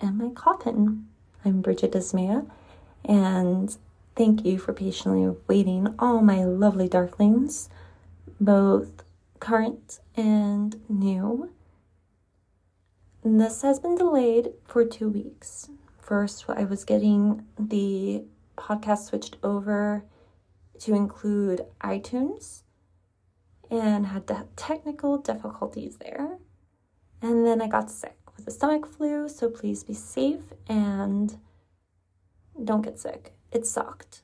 and My Coffin. I'm Bridget Ismaya, and thank you for patiently waiting, all my lovely darklings, both current and new. This has been delayed for two weeks. First, I was getting the podcast switched over to include iTunes and had technical difficulties there. And then I got sick with a stomach flu, so please be safe and don't get sick. It sucked.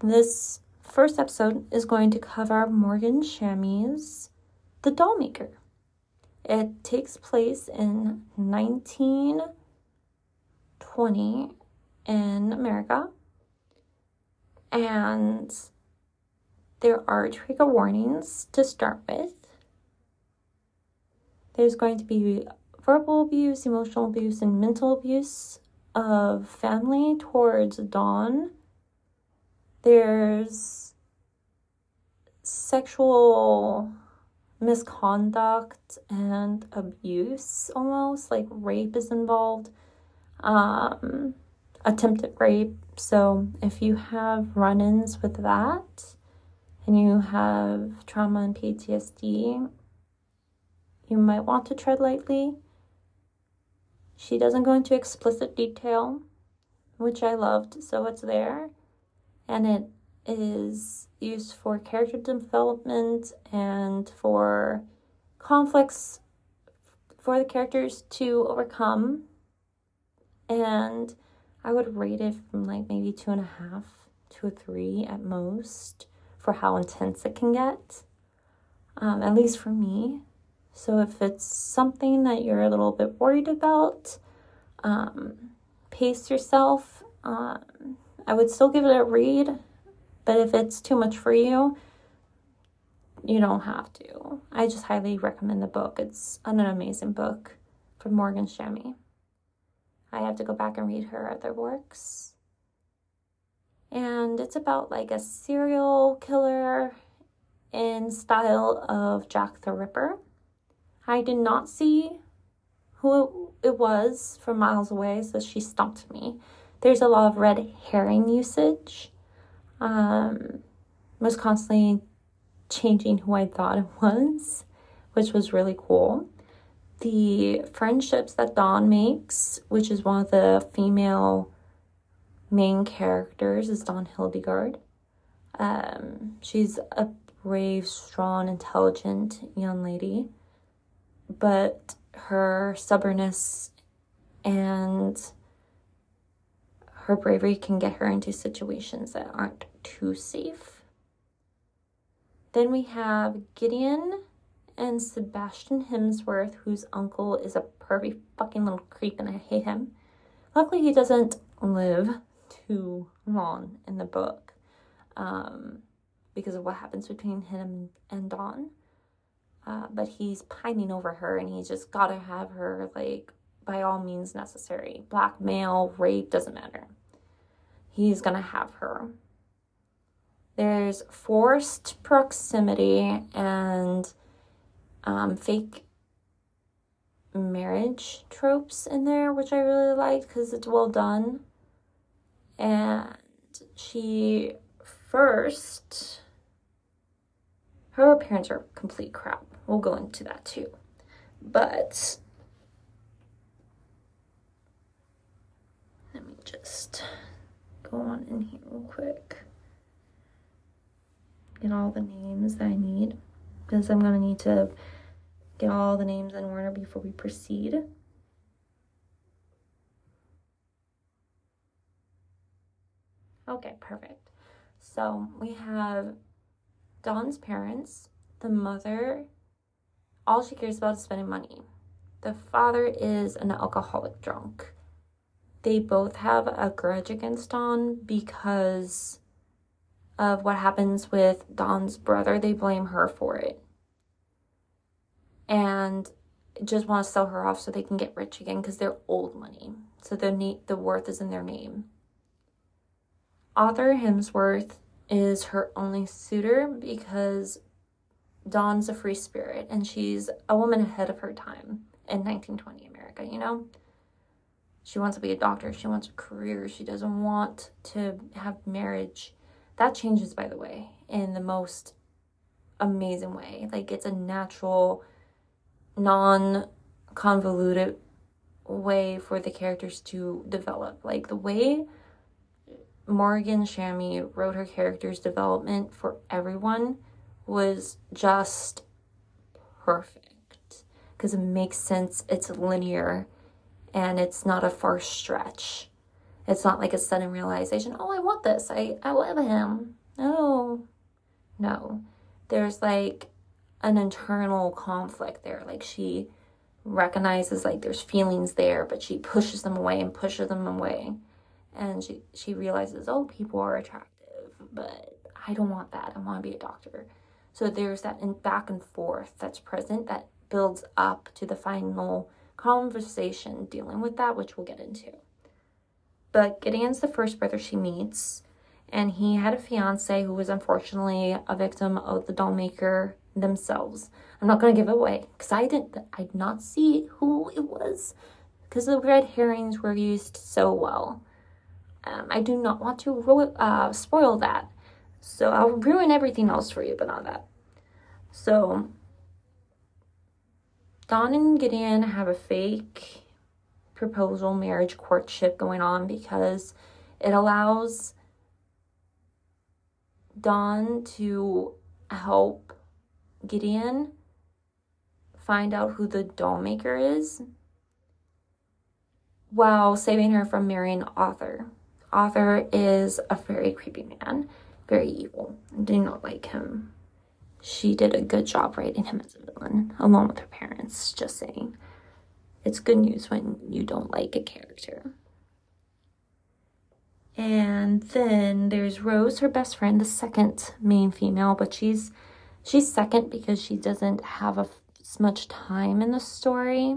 This first episode is going to cover Morgan Shamy's The Dollmaker. It takes place in 1920 in America. And there are trigger warnings to start with. There's going to be verbal abuse, emotional abuse, and mental abuse of family towards Dawn. There's sexual misconduct and abuse almost like rape is involved um attempted rape so if you have run-ins with that and you have trauma and PTSD you might want to tread lightly. She doesn't go into explicit detail, which I loved, so it's there. And it is used for character development and for conflicts for the characters to overcome. And I would rate it from like maybe two and a half to a three at most for how intense it can get. Um, at least for me. So if it's something that you're a little bit worried about, um, pace yourself. Um, I would still give it a read, but if it's too much for you, you don't have to. I just highly recommend the book. It's an amazing book from Morgan Shamy. I have to go back and read her other works. And it's about like a serial killer in style of Jack the Ripper. I did not see who it was from miles away, so she stopped me. There's a lot of red herring usage. Um, was constantly changing who I thought it was, which was really cool. The friendships that Dawn makes, which is one of the female main characters, is Dawn Hildegard. Um, she's a brave, strong, intelligent young lady but her stubbornness and her bravery can get her into situations that aren't too safe. Then we have Gideon and Sebastian Hemsworth, whose uncle is a pervy fucking little creep and I hate him. Luckily, he doesn't live too long in the book um, because of what happens between him and Dawn. Uh, but he's pining over her and he's just got to have her, like, by all means necessary. Blackmail, rape, doesn't matter. He's going to have her. There's forced proximity and um, fake marriage tropes in there, which I really liked because it's well done. And she first, her parents are complete crap. We'll go into that too. But let me just go on in here real quick. Get all the names that I need because I'm going to need to get all the names in order before we proceed. Okay, perfect. So we have Dawn's parents, the mother all she cares about is spending money. The father is an alcoholic drunk. They both have a grudge against Dawn because of what happens with Dawn's brother. They blame her for it. And just want to sell her off so they can get rich again because they're old money. So the na- the worth is in their name. Arthur Hemsworth is her only suitor because Dawn's a free spirit and she's a woman ahead of her time in 1920 America, you know? She wants to be a doctor, she wants a career, she doesn't want to have marriage. That changes, by the way, in the most amazing way. Like, it's a natural, non convoluted way for the characters to develop. Like, the way Morgan Shamy wrote her character's development for everyone was just perfect because it makes sense, it's linear, and it's not a far stretch. It's not like a sudden realization, oh, I want this. I, I love him. No. No. There's like an internal conflict there. Like she recognizes like there's feelings there, but she pushes them away and pushes them away. And she, she realizes, oh, people are attractive, but I don't want that. I want to be a doctor. So there's that in back and forth that's present that builds up to the final conversation dealing with that, which we'll get into. But Gideon's the first brother she meets, and he had a fiance who was unfortunately a victim of the dollmaker themselves. I'm not to give it away because I didn't, I did not see who it was because the red herrings were used so well. Um, I do not want to ro- uh, spoil that. So I'll ruin everything else for you, but not that. So Dawn and Gideon have a fake proposal marriage courtship going on because it allows Dawn to help Gideon find out who the doll maker is while saving her from marrying Arthur. Arthur is a very creepy man, very evil. I do not like him she did a good job writing him as a villain, along with her parents. Just saying. It's good news when you don't like a character. And then there's Rose, her best friend, the second main female, but she's she's second because she doesn't have a, as much time in the story.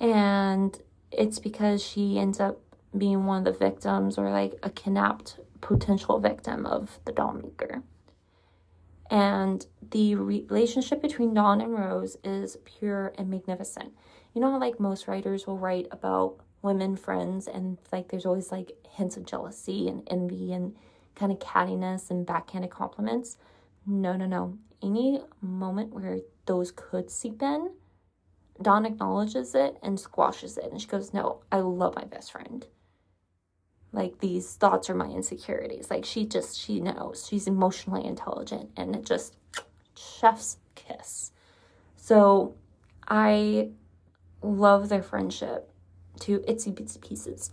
And it's because she ends up being one of the victims or like a kidnapped potential victim of the doll maker. And the relationship between Dawn and Rose is pure and magnificent. You know how, like, most writers will write about women friends, and like, there's always like hints of jealousy and envy and kind of cattiness and backhanded compliments. No, no, no. Any moment where those could seep in, Dawn acknowledges it and squashes it. And she goes, No, I love my best friend like these thoughts are my insecurities. Like she just she knows. She's emotionally intelligent and it just chef's kiss. So i love their friendship to itsy bitsy pieces.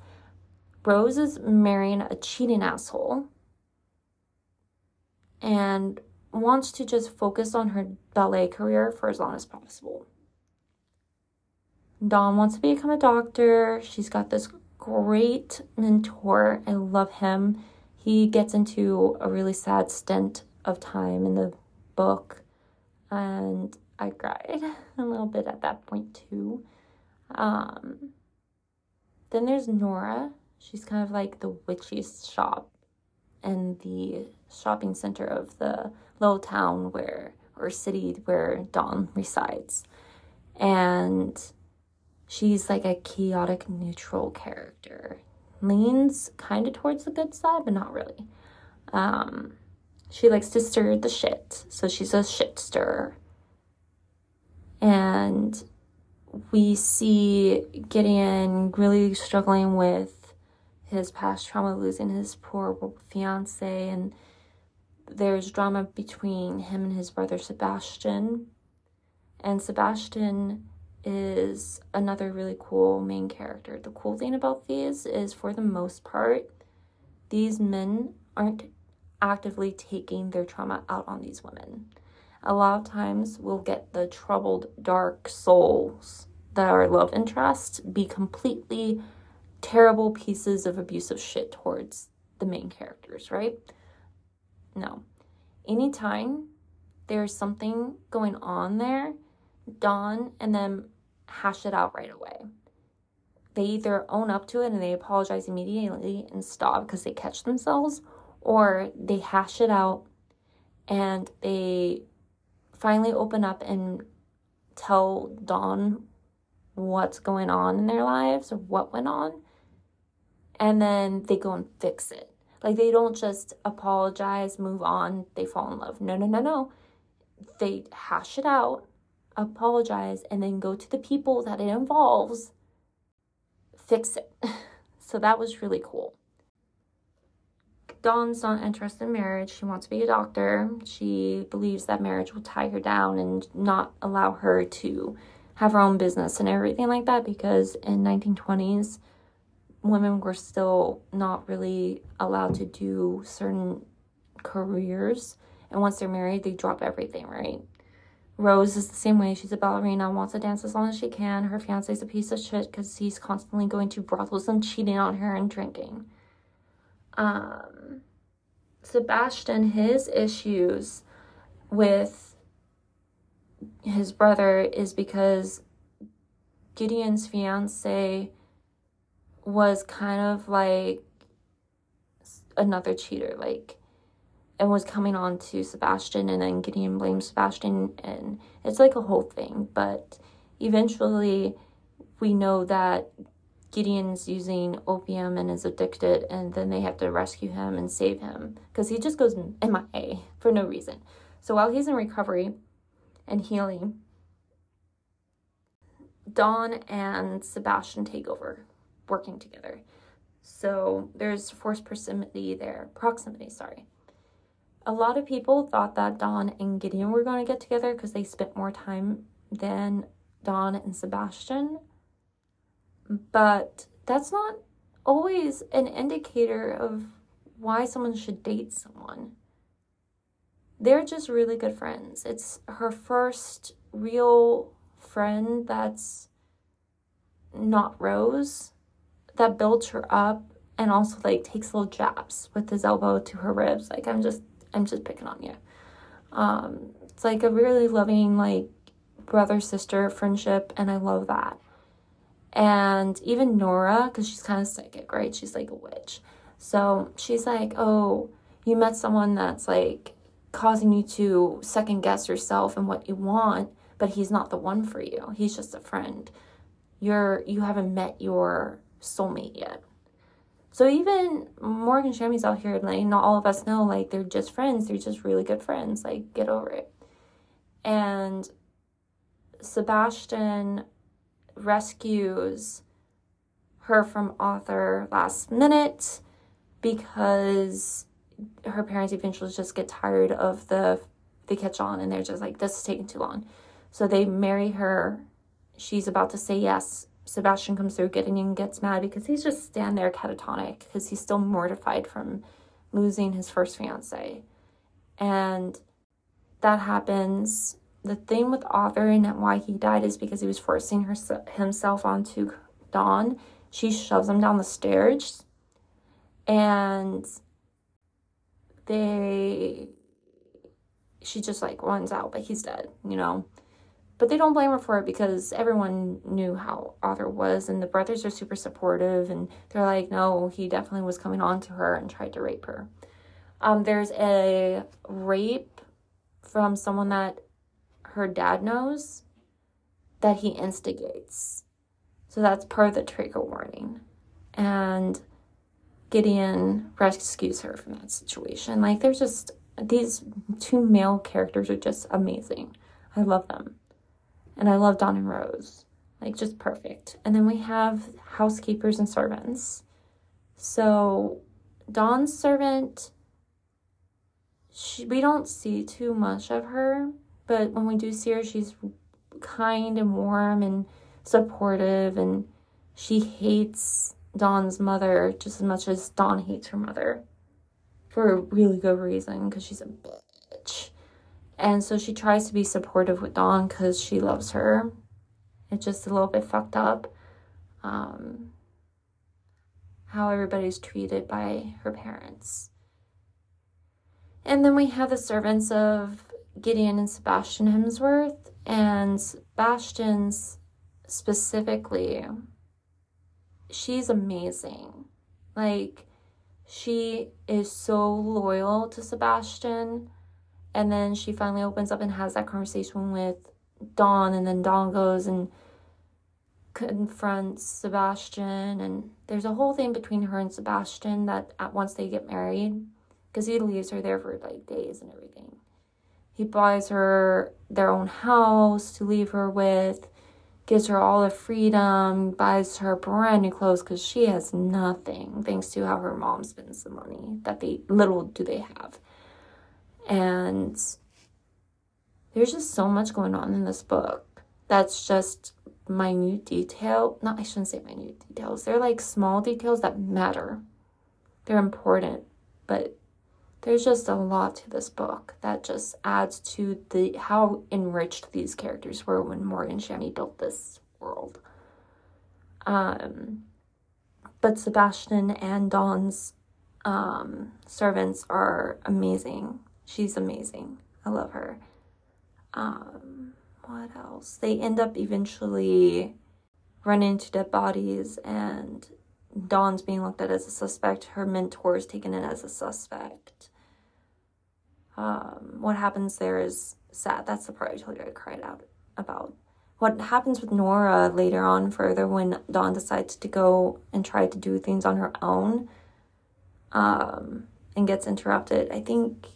Rose is marrying a cheating asshole and wants to just focus on her ballet career for as long as possible. Dawn wants to become a doctor. She's got this great mentor. I love him. He gets into a really sad stint of time in the book, and I cried a little bit at that point too. Um, then there's Nora. She's kind of like the witchy shop in the shopping center of the little town where or city where Dawn resides. And she's like a chaotic neutral character. Leans kind of towards the good side but not really. Um she likes to stir the shit. So she's a shit stirrer. And we see gideon really struggling with his past trauma losing his poor fiance and there's drama between him and his brother sebastian. And sebastian is another really cool main character. The cool thing about these is, for the most part, these men aren't actively taking their trauma out on these women. A lot of times, we'll get the troubled, dark souls that are love interest be completely terrible pieces of abusive shit towards the main characters, right? No. Anytime there's something going on there, Dawn and them hash it out right away. They either own up to it and they apologize immediately and stop because they catch themselves, or they hash it out and they finally open up and tell Dawn what's going on in their lives or what went on. And then they go and fix it. Like they don't just apologize, move on, they fall in love. No, no, no, no. They hash it out, apologize, and then go to the people that it involves, fix it. so that was really cool. Dawn's not interested in marriage. She wants to be a doctor. She believes that marriage will tie her down and not allow her to have her own business and everything like that because in 1920s women were still not really allowed to do certain careers and once they're married they drop everything right rose is the same way. She's a ballerina wants to dance as long as she can. Her fiance's a piece of shit because he's constantly going to brothels and cheating on her and drinking. Um sebastian his issues with his brother is because gideon's fiance was kind of like another cheater, like, and was coming on to Sebastian, and then Gideon blames Sebastian, and it's like a whole thing. But eventually, we know that Gideon's using opium and is addicted, and then they have to rescue him and save him because he just goes MIA for no reason. So while he's in recovery and healing, Dawn and Sebastian take over working together. So there's forced proximity there, proximity, sorry. A lot of people thought that Dawn and Gideon were going to get together because they spent more time than Dawn and Sebastian. But that's not always an indicator of why someone should date someone. They're just really good friends. It's her first real friend that's not Rose that builds her up and also like takes little jabs with his elbow to her ribs. Like I'm just I'm just picking on you. Um, it's like a really loving like brother sister friendship, and I love that. And even Nora, because she's kind of psychic, right? She's like a witch. So she's like, oh, you met someone that's like causing you to second guess yourself and what you want, but he's not the one for you. He's just a friend. You're you haven't met your soulmate yet. So even Morgan Shamy's out here, like not all of us know, like they're just friends. They're just really good friends. Like get over it. And Sebastian rescues her from Arthur last minute because her parents eventually just get tired of the the catch on and they're just like this is taking too long. So they marry her. She's about to say yes Sebastian comes through, Gideon gets mad because he's just stand there catatonic because he's still mortified from losing his first fiance. And that happens. The thing with Arthur and why he died is because he was forcing her, himself onto Dawn. She shoves him down the stairs and they she just like runs out, but he's dead, you know. But they don't blame her for it because everyone knew how Arthur was, and the brothers are super supportive, and they're like, no, he definitely was coming on to her and tried to rape her. Um, there's a rape from someone that her dad knows that he instigates. So that's part of the trigger warning. And Gideon rescues her from that situation. Like, there's just these two male characters are just amazing. I love them. And I love Dawn and Rose. Like, just perfect. And then we have housekeepers and servants. So, Dawn's servant, she, we don't see too much of her, but when we do see her, she's kind and warm and supportive, and she hates Dawn's mother just as much as Dawn hates her mother for a really good reason because she's a bitch. And so she tries to be supportive with Dawn because she loves her. It's just a little bit fucked up um, how everybody's treated by her parents. And then we have the servants of Gideon and Sebastian Hemsworth. And Sebastian's specifically, she's amazing. Like, she is so loyal to Sebastian and then she finally opens up and has that conversation with Dawn, and then Dawn goes and confronts Sebastian, and there's a whole thing between her and Sebastian that at once they get married, because he leaves her there for like days and everything. He buys her their own house to leave her with, gives her all the freedom, buys her brand new clothes because she has nothing, thanks to how her mom spends the money that they little do they have. And there's just so much going on in this book that's just minute detail. Not, I shouldn't say minute details. They're like small details that matter. They're important, but there's just a lot to this book that just adds to the how enriched these characters were when Morgan Shamy built this world. Um, but Sebastian and Dawn's um, servants are amazing. She's amazing. I love her. Um, what else? They end up eventually running into dead bodies, and Dawn's being looked at as a suspect. Her mentor is taken in as a suspect. Um, what happens there is sad. That's the part I told you I cried out about. What happens with Nora later on, further, when Dawn decides to go and try to do things on her own um, and gets interrupted, I think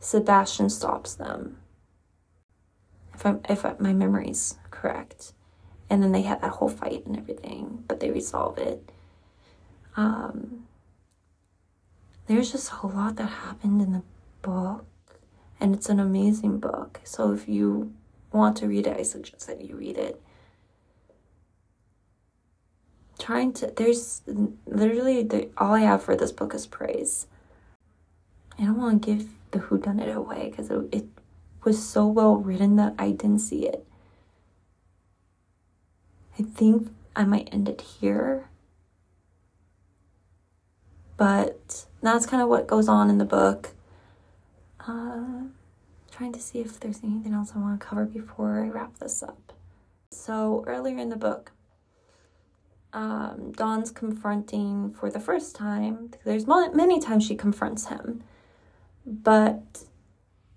Sebastian stops them if I'm, if my memory's correct. And then they had that whole fight and everything, but they resolve it. Um, there's just a lot that happened in the book, and it's an amazing book. So if you want to read it, I suggest that you read it. Trying to, there's literally the, all I have for this book is praise. I don't want to give the Who Done It away because it, it was so well written that I didn't see it. I think I might end it here. But that's kind of what goes on in the book. Uh, trying to see if there's anything else I want to cover before I wrap this up. So, earlier in the book, um, Dawn's confronting for the first time. There's many times she confronts him, but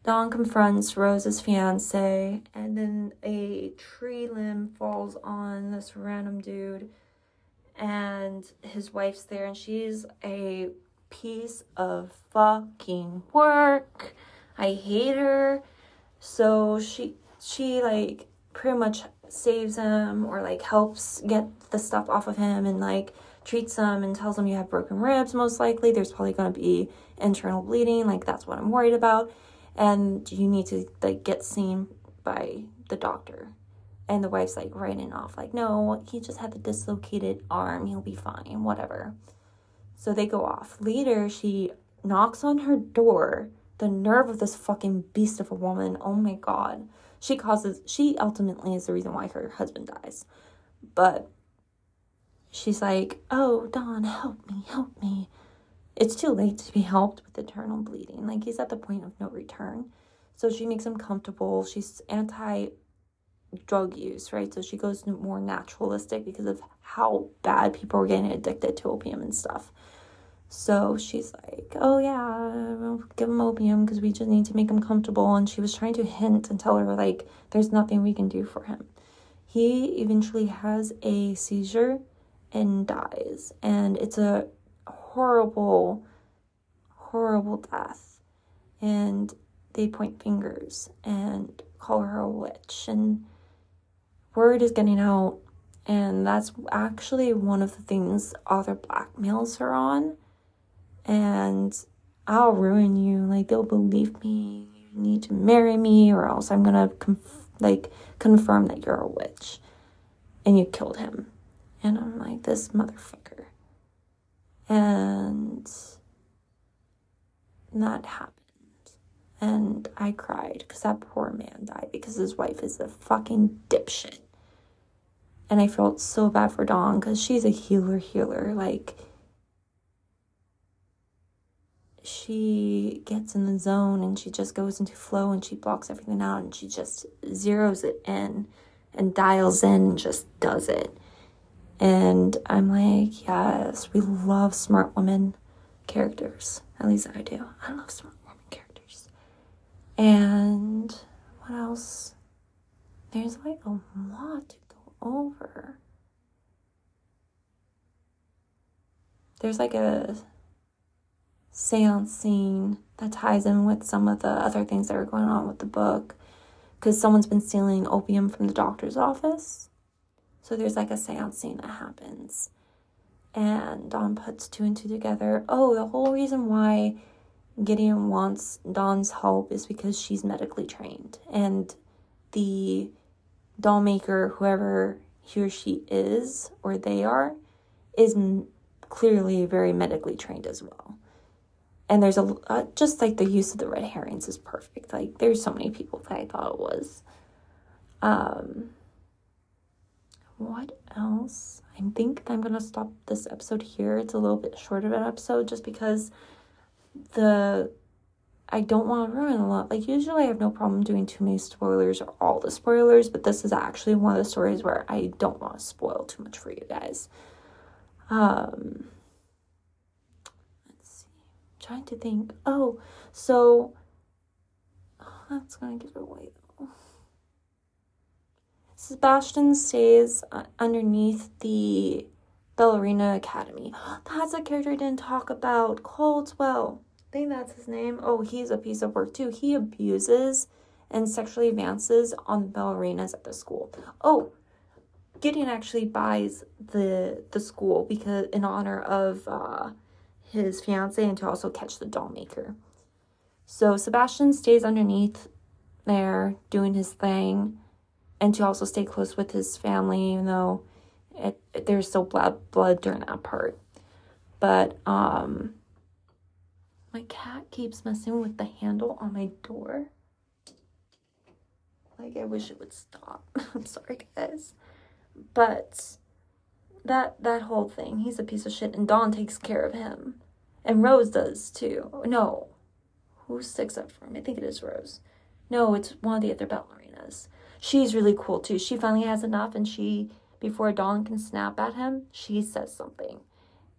Dawn confronts Rose's fiance, and then a tree limb falls on this random dude, and his wife's there, and she's a piece of fucking work. I hate her. So she she like pretty much saves him or like helps get the stuff off of him and like treats him and tells him you have broken ribs most likely. There's probably gonna be internal bleeding, like that's what I'm worried about. And you need to like get seen by the doctor. And the wife's like writing off like no he just had the dislocated arm. He'll be fine whatever. So they go off. Later she knocks on her door the nerve of this fucking beast of a woman. Oh my god. She causes she ultimately is the reason why her husband dies. But she's like oh Dawn, help me help me it's too late to be helped with internal bleeding. Like he's at the point of no return. So she makes him comfortable. She's anti drug use, right? So she goes more naturalistic because of how bad people are getting addicted to opium and stuff. So she's like, "Oh yeah, give him opium because we just need to make him comfortable." And she was trying to hint and tell her like, "There's nothing we can do for him." He eventually has a seizure and dies, and it's a horrible, horrible death. And they point fingers and call her a witch. And word is getting out. And that's actually one of the things Arthur blackmails her on. And I'll ruin you. Like, they'll believe me. You need to marry me, or else I'm gonna, conf- like, confirm that you're a witch. And you killed him. And I'm like, this motherfucker. And that happened. And I cried because that poor man died because his wife is a fucking dipshit. And I felt so bad for Dawn because she's a healer, healer. Like, she gets in the zone and she just goes into flow and she blocks everything out and she just zeroes it in and dials in and just does it. And I'm like, yes, we love smart women characters. At least I do. I love smart women characters. And what else? there's like a lot to go over. There's like a seance scene that ties in with some of the other things that are going on with the book because someone's been stealing opium from the doctor's office. So there's like a seance scene that happens. And Dawn puts two and two together. Oh, the whole reason why Gideon wants Dawn's help is because she's medically trained. And the doll maker, whoever he or she is, or they are, is clearly very medically trained as well and there's a uh, just like the use of the red herrings is perfect like there's so many people that i thought it was um what else i think i'm gonna stop this episode here it's a little bit short of an episode just because the i don't want to ruin a lot like usually i have no problem doing too many spoilers or all the spoilers but this is actually one of the stories where i don't want to spoil too much for you guys um let's see. I'm trying to think. Oh, so oh, that's gonna give it away. Sebastian stays uh, underneath the Ballerina Academy. That's a character I didn't talk about. Coldwell. I think that's his name. Oh, he's a piece of work too. He abuses and sexually advances on ballerinas at the school. Oh, Gideon actually buys the the school because in honor of uh, his fiance and to also catch the doll maker. So Sebastian stays underneath there doing his thing and to also stay close with his family, even though it, there's still blood, blood during that part. But um, my cat keeps messing with the handle on my door. Like, I wish it would stop. I'm sorry, guys. But that that whole thing. He's a piece of shit, and Dawn takes care of him, and Rose does too. No, who sticks up for him? I think it is Rose. No, it's one of the other ballerinas. She's really cool too. She finally has enough, and she before Dawn can snap at him, she says something,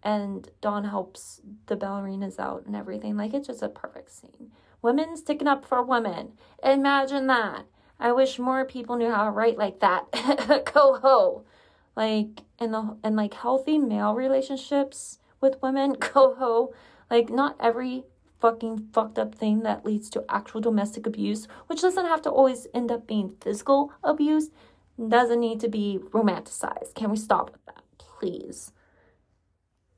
and Dawn helps the ballerinas out and everything. Like it's just a perfect scene. Women sticking up for women. Imagine that. I wish more people knew how to write like that. Coho like in the in like healthy male relationships with women coho like not every fucking fucked up thing that leads to actual domestic abuse which doesn't have to always end up being physical abuse doesn't need to be romanticized can we stop with that please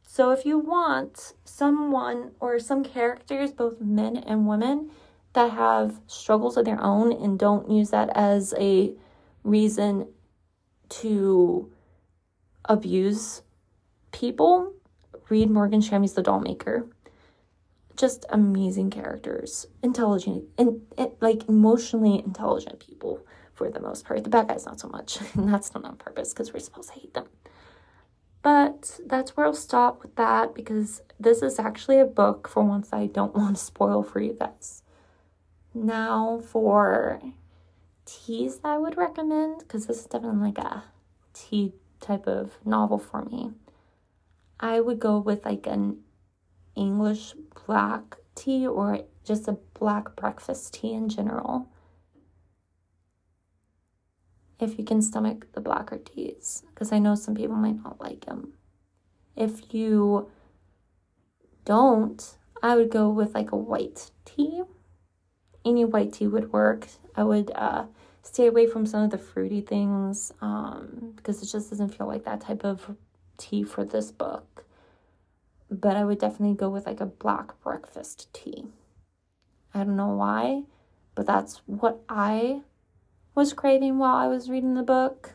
so if you want someone or some characters both men and women that have struggles of their own and don't use that as a reason to abuse people, read Morgan Shamy's The Doll Maker. Just amazing characters, intelligent, and, and like emotionally intelligent people for the most part. The bad guys, not so much. and that's not on purpose because we're supposed to hate them. But that's where I'll stop with that because this is actually a book for once I don't want to spoil for you guys. Now for teas that I would recommend because this is definitely like a tea type of novel for me. I would go with like an English black tea or just a black breakfast tea in general. If you can stomach the blacker teas, because I know some people might not like them. If you don't, I would go with like a white tea. Any white tea would work. I would uh, stay away from some of the fruity things um, because it just doesn't feel like that type of tea for this book. But I would definitely go with like a black breakfast tea. I don't know why, but that's what I was craving while I was reading the book.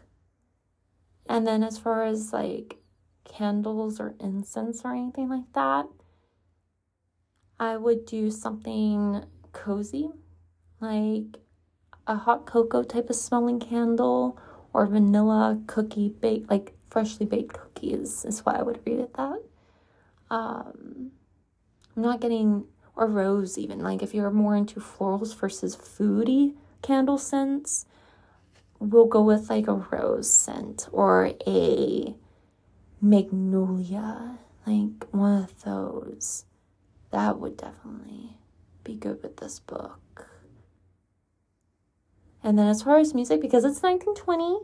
And then as far as like candles or incense or anything like that, I would do something cozy, like a hot cocoa type of smelling candle or vanilla cookie baked, like freshly baked cookies is why I would read it that. Um, I'm not getting, or rose even, like if you're more into florals versus foody candle scents, we'll go with like a rose scent or a magnolia, like one of those. That would definitely be good with this book. And then as far as music, because it's 1920,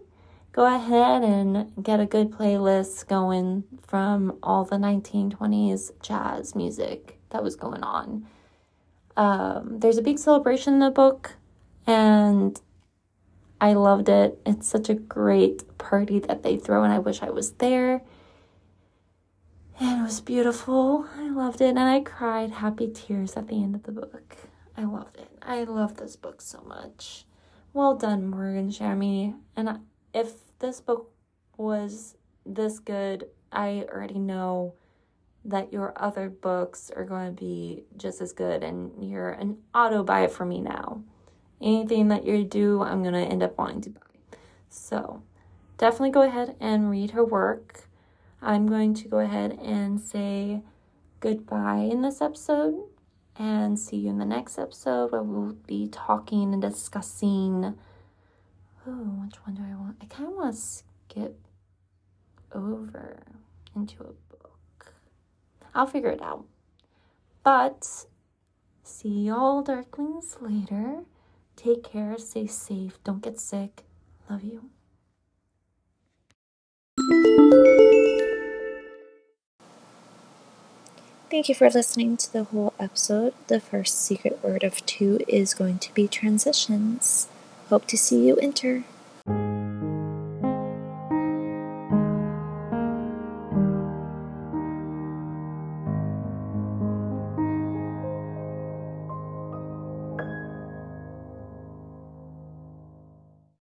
go ahead and get a good playlist going from all the 1920s jazz music that was going on. Um, there's a big celebration in the book, and I loved it. It's such a great party that they throw, and I wish I was there. And it was beautiful. I loved it, and I cried happy tears at the end of the book. I loved it. I love this book so much. Well done, Morgan Shermy. And if this book was this good, I already know that your other books are going to be just as good, and you're an auto buy for me now. Anything that you do, I'm going to end up wanting to buy. So definitely go ahead and read her work. I'm going to go ahead and say goodbye in this episode and see you in the next episode where we'll be talking and discussing. Oh, which one do I want? I kind of want to skip over into a book. I'll figure it out. But see y'all, darklings, later. Take care, stay safe, don't get sick. Love you. Thank you for listening to the whole episode. The first secret word of two is going to be transitions. Hope to see you enter.